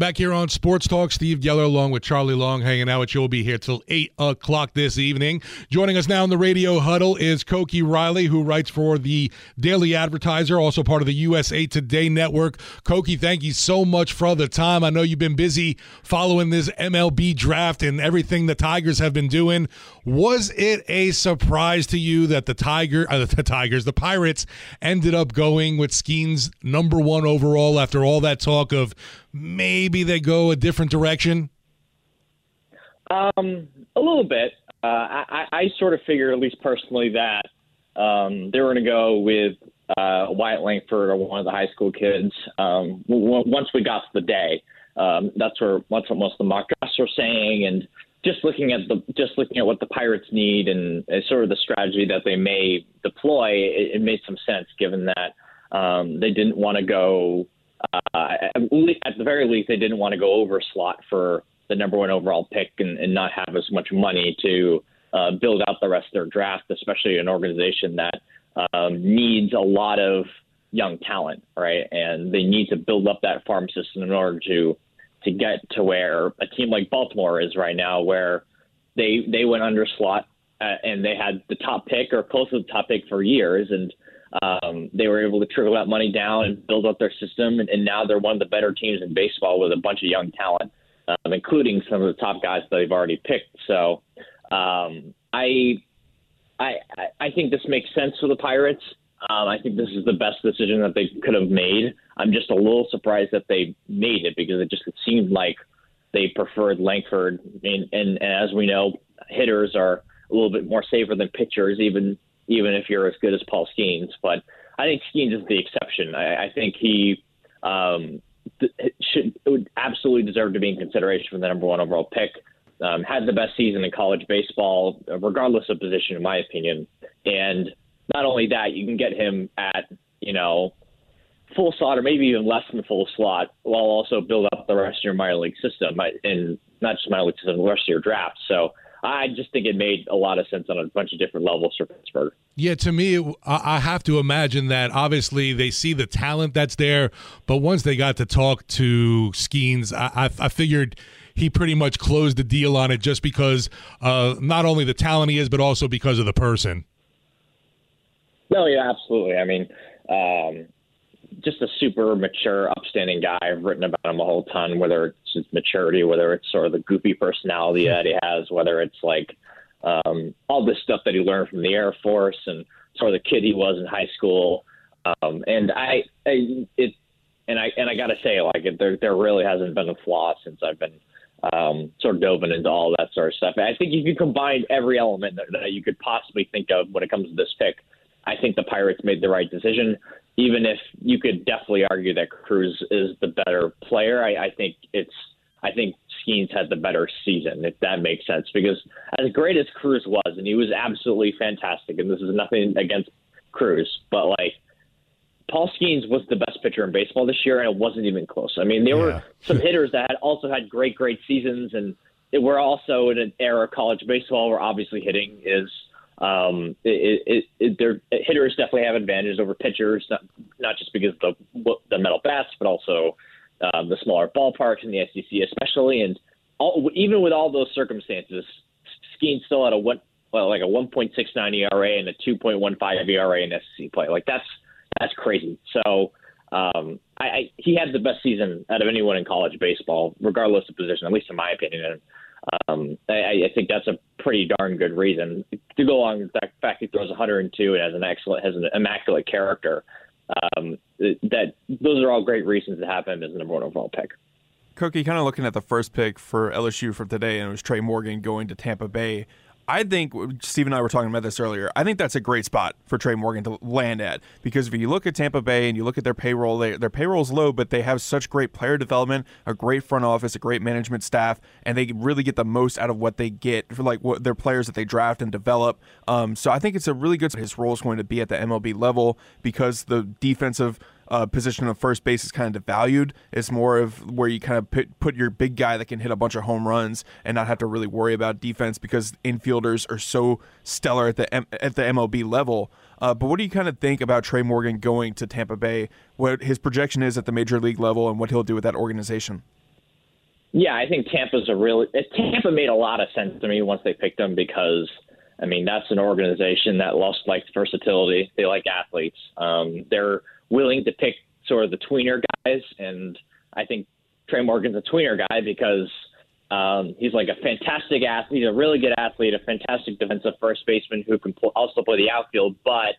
Back here on Sports Talk, Steve Geller along with Charlie Long hanging out with you. We'll be here till 8 o'clock this evening. Joining us now in the radio huddle is Koki Riley, who writes for the Daily Advertiser, also part of the USA Today network. Koki, thank you so much for the time. I know you've been busy following this MLB draft and everything the Tigers have been doing. Was it a surprise to you that the Tiger, uh, the Tigers, the Pirates ended up going with Skenes number one overall after all that talk of maybe they go a different direction? Um, a little bit. Uh, I, I sort of figure, at least personally, that um, they were going to go with uh, Wyatt Langford or one of the high school kids. Um, w- once we got to the day, um, that's where that's what most of the mock drafts were saying, and just looking at the just looking at what the Pirates need and uh, sort of the strategy that they may deploy, it, it made some sense given that um, they didn't want to go uh, at the very least, they didn't want to go over slot for the number one overall pick and, and not have as much money to uh, build out the rest of their draft, especially an organization that um, needs a lot of young talent, right? And they need to build up that farm system in order to to get to where a team like Baltimore is right now, where they they went under slot uh, and they had the top pick or close to the top pick for years, and um, they were able to trickle that money down and build up their system, and, and now they're one of the better teams in baseball with a bunch of young talent, um, including some of the top guys that they've already picked. So um, I, I, I think this makes sense for the Pirates. Um, I think this is the best decision that they could have made. I'm just a little surprised that they made it because it just it seemed like they preferred Langford, and, and, and as we know, hitters are a little bit more safer than pitchers, even even if you're as good as Paul Skenes. But I think Skenes is the exception. I, I think he um, should would absolutely deserve to be in consideration for the number one overall pick. Um, had the best season in college baseball, regardless of position, in my opinion. And not only that, you can get him at you know full slot or maybe even less than full slot, while also build up the rest of your minor league system and not just minor league system, the rest of your draft. So I just think it made a lot of sense on a bunch of different levels for Pittsburgh. Yeah, to me, I have to imagine that obviously they see the talent that's there, but once they got to talk to Skenes, I, I, I figured he pretty much closed the deal on it just because uh, not only the talent he is, but also because of the person. No, yeah, absolutely. I mean, um, just a super mature, upstanding guy. I've written about him a whole ton, whether it's his maturity, whether it's sort of the goofy personality that he has, whether it's like um, all this stuff that he learned from the Air Force and sort of the kid he was in high school. Um, and I, I, it, and I, and I got to say, like, there, there really hasn't been a flaw since I've been um, sort of dove into all that sort of stuff. I think if you combine every element that, that you could possibly think of when it comes to this pick, I think the Pirates made the right decision even if you could definitely argue that Crews is the better player, I, I think it's I think Skenes had the better season, if that makes sense. Because as great as Crews was, and he was absolutely fantastic, and this is nothing against Crews, but like Paul Skenes was the best pitcher in baseball this year, and it wasn't even close. I mean, there yeah. were some hitters that had also had great, great seasons, and we're also in an era of college baseball where obviously hitting is um, it, it, it, their hitters definitely have advantages over pitchers, not, not just because of the the metal bats, but also um, the smaller ballparks in the SEC, especially. And all, even with all those circumstances, Skeen still had a one well, like a 1.69 ERA and a 2.15 ERA in SEC play. Like that's that's crazy. So um, I, I, he had the best season out of anyone in college baseball, regardless of position, at least in my opinion. And um, I, I think that's a pretty darn good reason to go along with that fact he throws 102 and has an excellent, has an immaculate character. Um, that those are all great reasons to have him as the number one overall pick. Koki, kind of looking at the first pick for LSU for today, and it was Tre' Morgan going to Tampa Bay. I think Steve and I were talking about this earlier. I think that's a great spot for Tre' Morgan to land at because if you look at Tampa Bay and you look at their payroll, they, their payroll's low, but they have such great player development, a great front office, a great management staff, and they really get the most out of what they get for like what their players that they draft and develop. Um, so I think it's a really good. His role is going to be at the MLB level because the defensive uh, position of first base is kind of devalued. It's more of where you kind of put, put your big guy that can hit a bunch of home runs and not have to really worry about defense because infielders are so stellar at the M- at the MLB level. Uh, but what do you kind of think about Tre' Morgan going to Tampa Bay? What his projection is at the major league level and what he'll do with that organization? Yeah, I think Tampa's a really Tampa made a lot of sense to me once they picked him because I mean that's an organization that lost like versatility. They like athletes. Um, they're willing to pick sort of the tweener guys, and I think Tre' Morgan's a tweener guy because um, he's like a fantastic athlete, a really good athlete, a fantastic defensive first baseman who can also play the outfield, but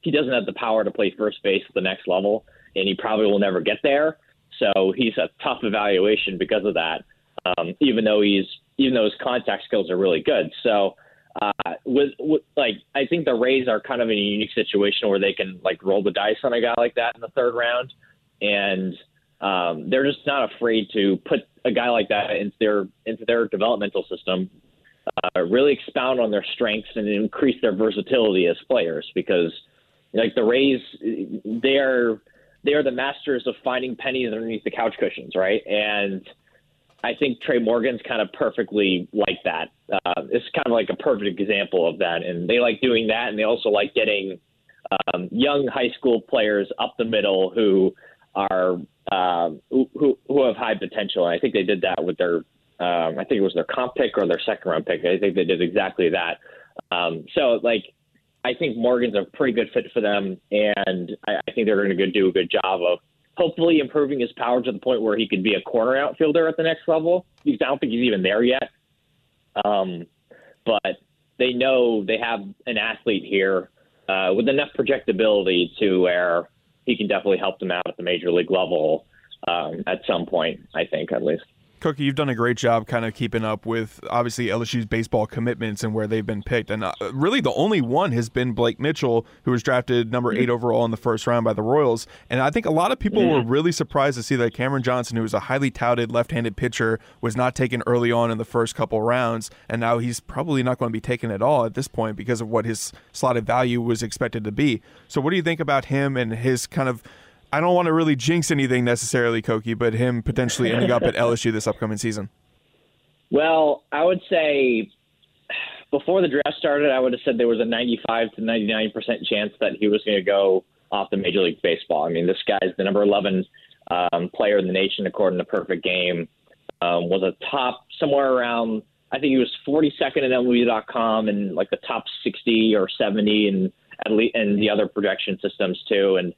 he doesn't have the power to play first base at the next level, and he probably will never get there. So he's a tough evaluation because of that. Um, even though he's even though his contact skills are really good. So uh, with, with like I think the Rays are kind of in a unique situation where they can like roll the dice on a guy like that in the third round, and um, they're just not afraid to put a guy like that into their into their developmental system, uh, really expound on their strengths and increase their versatility as players because like the Rays, they're they're the masters of finding pennies underneath the couch cushions, right? And I think Tre' Morgan's kind of perfectly like that. Uh, it's kind of like a perfect example of that, and they like doing that, and they also like getting um, young high school players up the middle who are um, who who have high potential. And I think they did that with their um, I think it was their comp pick or their second round pick. I think they did exactly that. Um, so like I think Morgan's a pretty good fit for them, and I, I think they're going to do a good job of hopefully improving his power to the point where he could be a corner outfielder at the next level. I don't think he's even there yet. Um, but they know they have an athlete here uh, with enough projectability to where he can definitely help them out at the major league level um, at some point, I think, at least. Koki, you've done a great job kind of keeping up with obviously LSU's baseball commitments and where they've been picked. And uh, really, the only one has been Blake Mitchell, who was drafted number eight overall in the first round by the Royals. And I think a lot of people were really surprised to see that Cameron Johnson, who was a highly touted left handed pitcher, was not taken early on in the first couple rounds. And now he's probably not going to be taken at all at this point because of what his slotted value was expected to be. So, what do you think about him and his kind of I don't want to really jinx anything necessarily, Koki, but him potentially ending up at LSU this upcoming season. Well, I would say before the draft started, I would have said there was a 95 to 99 percent chance that he was going to go off the Major League Baseball. I mean, this guy's the number 11 um, player in the nation according to Perfect Game. Um, was a top somewhere around. I think he was 42nd in MLB.com and like the top 60 or 70 and at least and the other projection systems too. And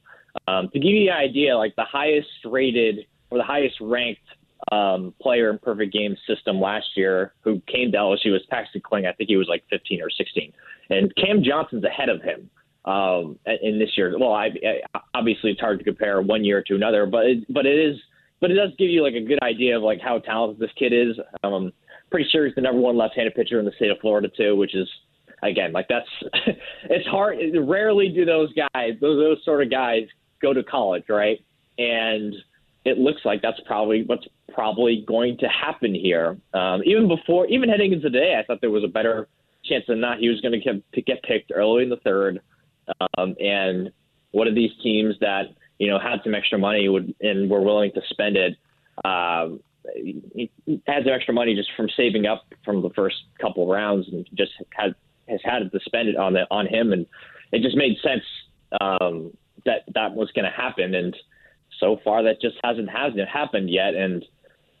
um, to give you an idea, like the highest rated or the highest ranked um, player in perfect game system last year who came to LSU was Paxton Kling. I think he was like 15 or 16. And Cam Johnson's ahead of him um, in this year. Well, I, I, obviously it's hard to compare one year to another, but it, but it is but it does give you like a good idea of like how talented this kid is. Um, pretty sure he's the number one left-handed pitcher in the state of Florida too, which is again like that's it's hard. Rarely do those guys, those those sort of guys, go to college, right? And it looks like that's probably what's probably going to happen here. Um, even before, even heading into today, I thought there was a better chance than not he was going to get picked early in the third. Um, and one of these teams that you know had some extra money would and were willing to spend it um, had some extra money just from saving up from the first couple of rounds and just had has had to spend it on the on him and it just made sense um, that that was going to happen, and so far that just hasn't hasn't happened yet. And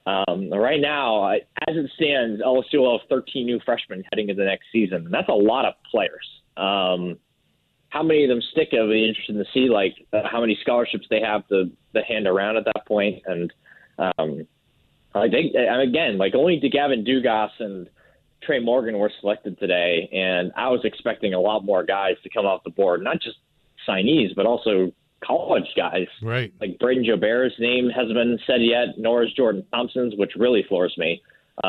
um, right now, as it stands, LSU will have 13 new freshmen heading into the next season. And that's a lot of players. Um, how many of them stick? I'll be interested to see, like uh, how many scholarships they have to, to hand around at that point. And um, I think, again, like only DeGavin Dugas and Tre' Morgan were selected today, and I was expecting a lot more guys to come off the board, not just signees, but also college guys. Right. Like Brayden Jobert's name hasn't been said yet, nor is Jordan Thompson's, which really floors me.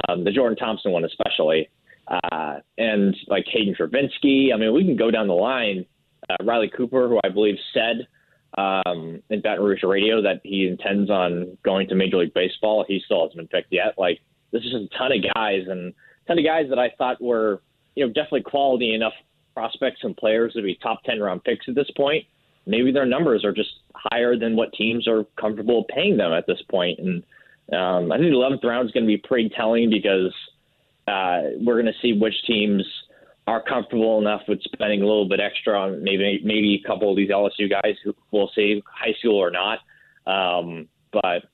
Um, the Jordan Thompson one especially. Uh, and like Hayden Travinski. I mean, we can go down the line. Uh, Riley Cooper, who I believe said um, in Baton Rouge radio that he intends on going to Major League Baseball. He still hasn't been picked yet. Like, this is just a ton of guys and a ton of guys that I thought were, you know, definitely quality enough prospects and players to be top 10 round picks at this point. Maybe their numbers are just higher than what teams are comfortable paying them at this point. And um, I think the 11th round is going to be pretty telling because uh, we're going to see which teams are comfortable enough with spending a little bit extra on maybe maybe a couple of these LSU guys who we'll see high school or not. Um, but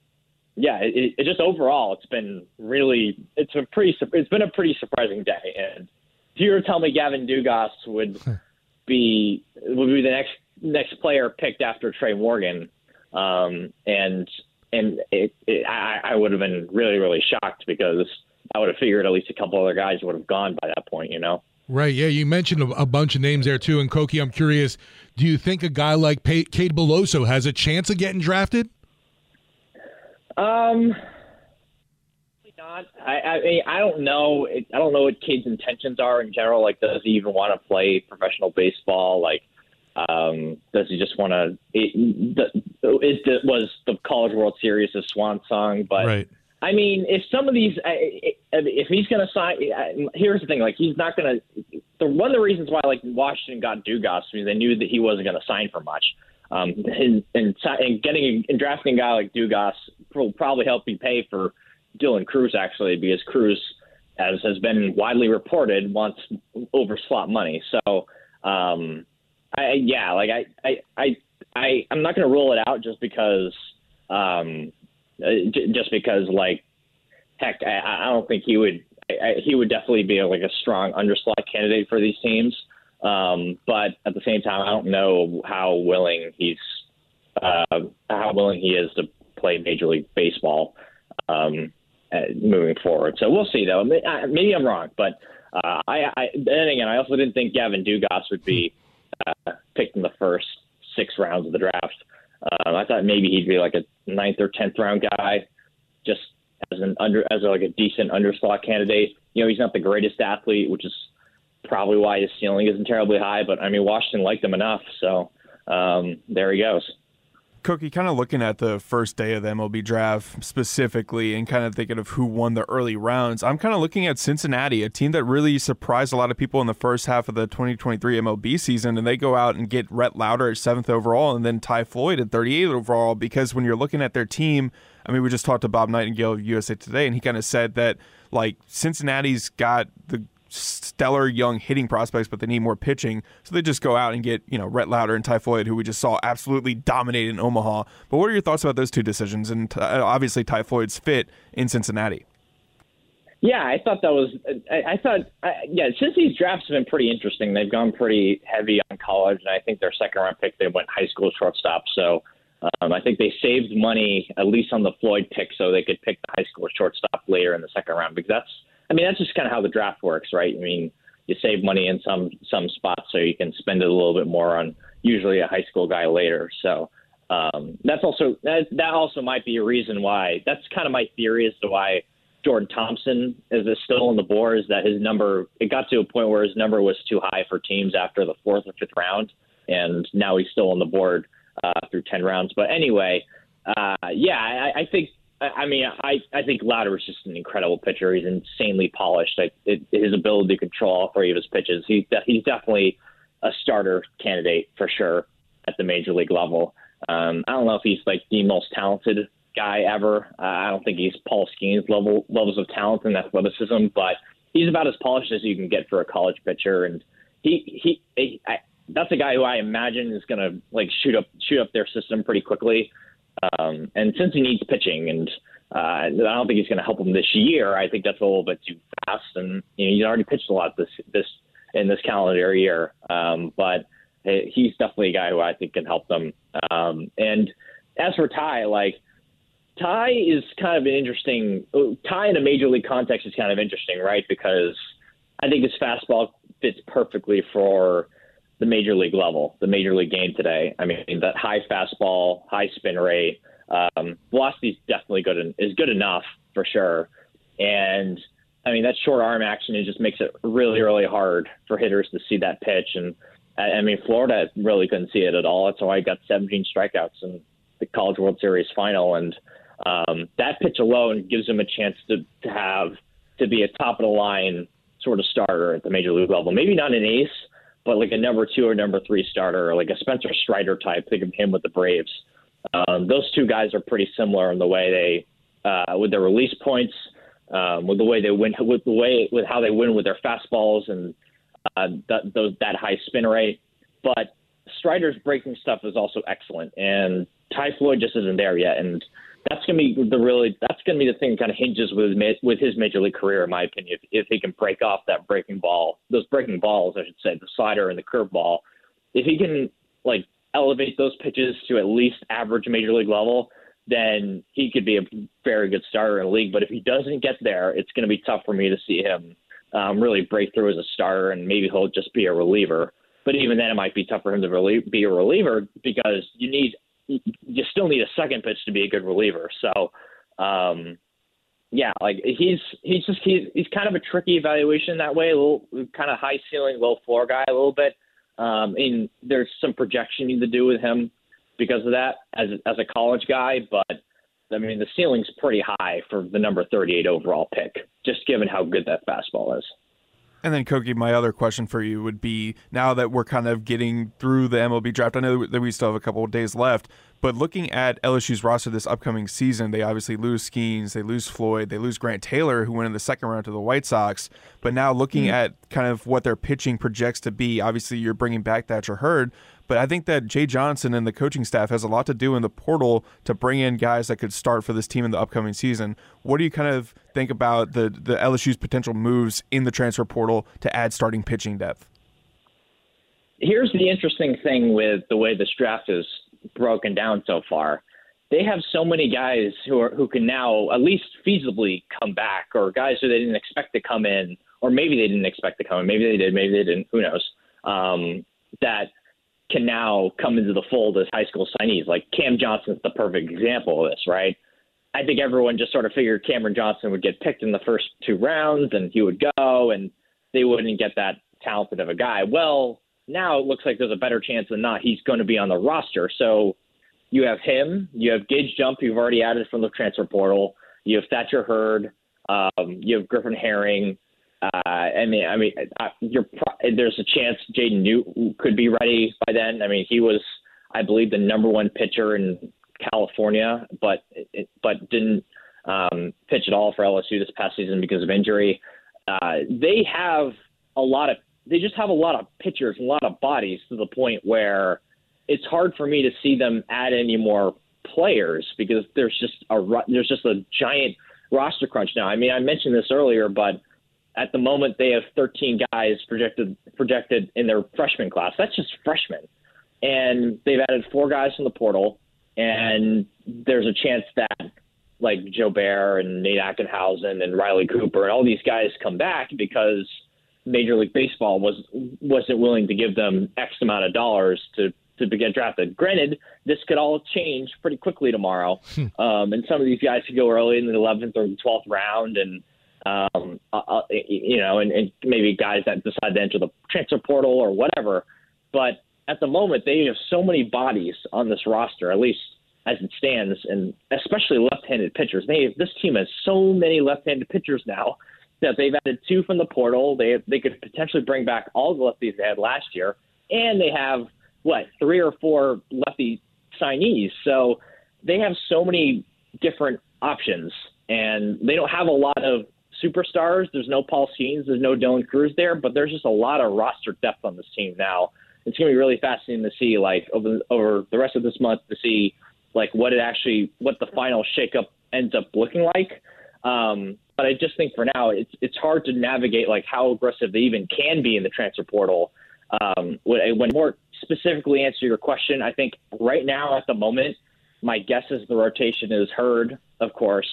yeah, it, it just overall, it's been really, it's a pretty, it's been a pretty surprising day. And if you were to tell me Gavin Dugas would be would be the next next player picked after Tre' Morgan, um, and and it, it, I, I would have been really really shocked because I would have figured at least a couple other guys would have gone by that point, you know. Right. Yeah. You mentioned a, bunch of names there too. And Koki, I'm curious, do you think a guy like Cade Beloso has a chance of getting drafted? Um, not. I, I mean, I don't know. I don't know what kids' intentions are in general. Like, does he even want to play professional baseball? Like, um, does he just want to? Is the, it was the College World Series a swan song? But right. I mean, if some of these, if he's going to sign, here's the thing: like, he's not going to. The one of the reasons why like Washington got Dugas because they knew that he wasn't going to sign for much. Um, and, and, and getting and drafting a guy like Dugas will probably help you pay for Dylan Crews actually because Crews, as has been widely reported, wants over slot money. So, um, I yeah, like I I I, I I'm not going to rule it out just because um, just because like heck, I, I don't think he would. I, he would definitely be like a strong underslot candidate for these teams. Um, but at the same time, I don't know how willing he's uh, how willing he is to play Major League Baseball um, uh, moving forward. So we'll see, though. Maybe I'm wrong, but uh, I, I then again, I also didn't think Gavin Dugas would be uh, picked in the first six rounds of the draft. Um, I thought maybe he'd be like a ninth or tenth round guy, just as an under as a, like a decent underslot candidate. You know, he's not the greatest athlete, which is probably why his ceiling isn't terribly high. But I mean, Washington liked him enough, so um, there he goes. Koki, kind of looking at the first day of the MLB draft specifically and kind of thinking of who won the early rounds, I'm kind of looking at Cincinnati, a team that really surprised a lot of people in the first half of the 2023 MLB season. And they go out and get Rhett Lowder at seventh overall and then Ty Floyd at 38 overall. Because when you're looking at their team, I mean, we just talked to Bob Nightingale of USA Today, and he kind of said that like Cincinnati's got the stellar young hitting prospects, but they need more pitching. So they just go out and get, you know, Rhett Lowder and Ty Floyd, who we just saw absolutely dominate in Omaha. But what are your thoughts about those two decisions? And uh, obviously, Ty Floyd's fit in Cincinnati. Yeah, I thought that was. I, I thought, I, yeah, since these drafts have been pretty interesting, they've gone pretty heavy on college, and I think their second round pick they went high school shortstop. So um, I think they saved money at least on the Floyd pick, so they could pick the high school shortstop later in the second round because that's I mean, that's just kind of how the draft works, right? I mean, you save money in some some spots so you can spend it a little bit more on usually a high school guy later. So um, that's also that, that also might be a reason why. That's kind of my theory as to why Jordan Thompson is still on the board. Is that his number? It got to a point where his number was too high for teams after the fourth or fifth round, and now he's still on the board uh, through ten rounds. But anyway, uh, yeah, I, I think I mean, I, I think Lowder is just an incredible pitcher. He's insanely polished. I, it, his ability to control all three of his pitches. He's de- he's definitely a starter candidate for sure at the major league level. Um, I don't know if he's like the most talented guy ever. Uh, I don't think he's Paul Skenes level levels of talent and athleticism, but he's about as polished as you can get for a college pitcher. And he he, he I, that's a guy who I imagine is going to like shoot up shoot up their system pretty quickly. Um, and since he needs pitching, and uh, I don't think he's going to help him this year, I think that's a little bit too fast. And you know, he's already pitched a lot this this in this calendar year. Um, but he's definitely a guy who I think can help them. Um, and as for Ty, like Ty is kind of an interesting. Ty in a major league context is kind of interesting, right? Because I think his fastball fits perfectly for the major league level, the major league game today. I mean, that high fastball, high spin rate, um, velocity is definitely good and is good enough for sure. And I mean, that short arm action it just makes it really, really hard for hitters to see that pitch. And I mean, Florida really couldn't see it at all. That's why I got 17 strikeouts in the College World Series final. And um, that pitch alone gives him a chance to, to have to be a top of the line sort of starter at the major league level. Maybe not an ace, but like a number two or number three starter, or like a Spencer Strider type. Think of him with the Braves. Um, those two guys are pretty similar in the way they, uh, with their release points, um, with the way they win, with the way with how they win with their fastballs and uh, that those, that high spin rate. But Strider's breaking stuff is also excellent, and Ty Floyd just isn't there yet, and that's going to be the really that's going to be the thing that kind of hinges with with his major league career, in my opinion. If, if he can break off that breaking ball, those breaking balls, I should say, the slider and the curveball, if he can like elevate those pitches to at least average major league level, then he could be a very good starter in the league. But if he doesn't get there, it's going to be tough for me to see him um, really break through as a starter, and maybe he'll just be a reliever. But even then, it might be tough for him to relieve, be a reliever because you need you still need a second pitch to be a good reliever. So, um, yeah, like he's he's just he's he's kind of a tricky evaluation that way, a little kind of high ceiling, low floor guy a little bit. Um, and there's some projection you need to do with him because of that as as a college guy, but I mean the ceiling's pretty high for the number 38 overall pick, just given how good that fastball is. And then, Koki, my other question for you would be now that we're kind of getting through the MLB draft, I know that we still have a couple of days left, but looking at LSU's roster this upcoming season, they obviously lose Skenes, they lose Floyd, they lose Grant Taylor, who went in the second round to the White Sox. But now looking mm-hmm. at kind of what their pitching projects to be, obviously you're bringing back Thatcher Hurd, but I think that Jay Johnson and the coaching staff has a lot to do in the portal to bring in guys that could start for this team in the upcoming season. What do you kind of think about the the LSU's potential moves in the transfer portal to add starting pitching depth? Here's the interesting thing with the way this draft is broken down so far. They have so many guys who are who can now at least feasibly come back, or guys who they didn't expect to come in, or maybe they didn't expect to come in. Maybe they did, maybe they didn't. Who knows? Um, that can now come into the fold as high school signees. Like Cam Johnson's the perfect example of this, right? I think everyone just sort of figured Cameron Johnson would get picked in the first two rounds and he would go and they wouldn't get that talented of a guy. Well, now it looks like there's a better chance than not he's going to be on the roster. So you have him, you have Gage Jump, you've already added from the transfer portal, you have Thatcher Hurd, um, you have Griffin Herring, uh, I mean, I mean, you're there's a chance Jaden Noot could be ready by then. I mean, he was, I believe, the number one pitcher in California, but but didn't um, pitch at all for LSU this past season because of injury. Uh, they have a lot of, they just have a lot of pitchers, a lot of bodies to the point where it's hard for me to see them add any more players because there's just a there's just a giant roster crunch now. I mean, I mentioned this earlier, but at the moment, they have 13 guys projected projected in their freshman class. That's just freshmen, and they've added four guys from the portal. And there's a chance that like Jobert and Nate Ackenhausen and Riley Cooper and all these guys come back because Major League Baseball was wasn't willing to give them X amount of dollars to to get drafted. Granted, this could all change pretty quickly tomorrow, hmm. um, and some of these guys could go early in the 11th or the 12th round, and um, uh, uh you know, and, and maybe guys that decide to enter the transfer portal or whatever. But at the moment, they have so many bodies on this roster, at least as it stands, and especially left-handed pitchers. They this team has so many left-handed pitchers now that they've added two from the portal. They they could potentially bring back all the lefties they had last year, and they have what three or four lefty signees. So they have so many different options, and they don't have a lot of superstars. There's no Paul Skenes, there's no Dylan Crews there, but there's just a lot of roster depth on this team now. It's going to be really fascinating to see, like over over the rest of this month, to see like what it actually, what the final shakeup ends up looking like. Um, but I just think for now, it's it's hard to navigate like how aggressive they even can be in the transfer portal. Um, when, when more specifically answer your question, I think right now at the moment, my guess is the rotation is Hurd, of course,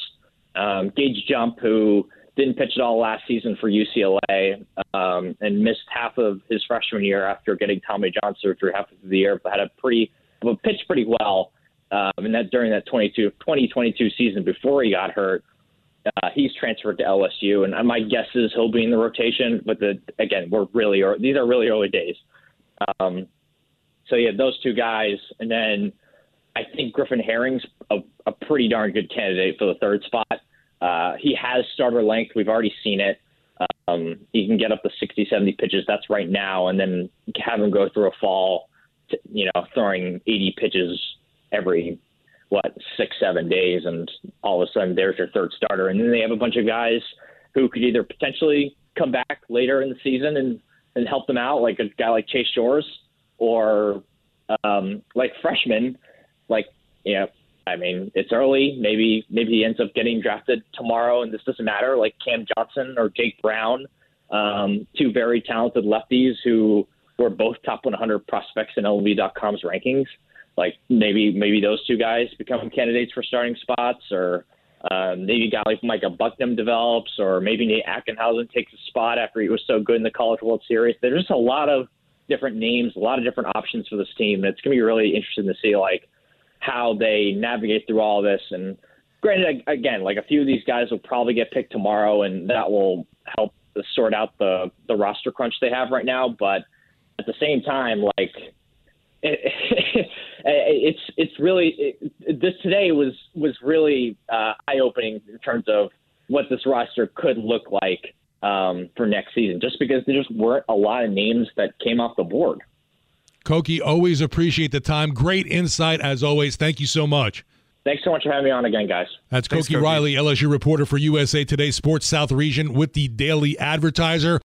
um, Gage Jump, who didn't pitch at all last season for UCLA um, and missed half of his freshman year after getting Tommy John surgery half of the year, but had a pretty well, pitched pretty well. Um, and that during that 22, 2022 season before he got hurt, uh, he's transferred to LSU, and my guess is he'll be in the rotation. But the again, we're really these are really early days. Um, so yeah, those two guys, and then I think Griffin Herring's a, a pretty darn good candidate for the third spot. Uh, he has starter length. We've already seen it. Um, he can get up to 60, 70 pitches. That's right now, and then have him go through a fall, to, you know, throwing 80 pitches every what six, seven days, and all of a sudden there's your third starter. And then they have a bunch of guys who could either potentially come back later in the season and and help them out, like a guy like Chase Shores, or um, like freshmen, like you know, I mean, it's early. Maybe maybe he ends up getting drafted tomorrow, and this doesn't matter. Like Cam Johnson or Jake Brown, um, two very talented lefties who were both top 100 prospects in MLB.com's rankings. Like maybe maybe those two guys become candidates for starting spots, or um, maybe a guy like Micah Bucknam develops, or maybe Nate Ackenhausen takes a spot after he was so good in the College World Series. There's just a lot of different names, a lot of different options for this team. And it's going to be really interesting to see like how they navigate through all this. And granted, again, like a few of these guys will probably get picked tomorrow, and that will help sort out the the roster crunch they have right now. But at the same time, like it, it's it's really it, this today was was really uh, eye opening in terms of what this roster could look like um, for next season, just because there just weren't a lot of names that came off the board. Koki, always appreciate the time. Great insight as always. Thank you so much. Thanks so much for having me on again, guys. That's Thanks, Koki, Koki Riley, LSU reporter for USA Today Sports South Region with the Daily Advertiser.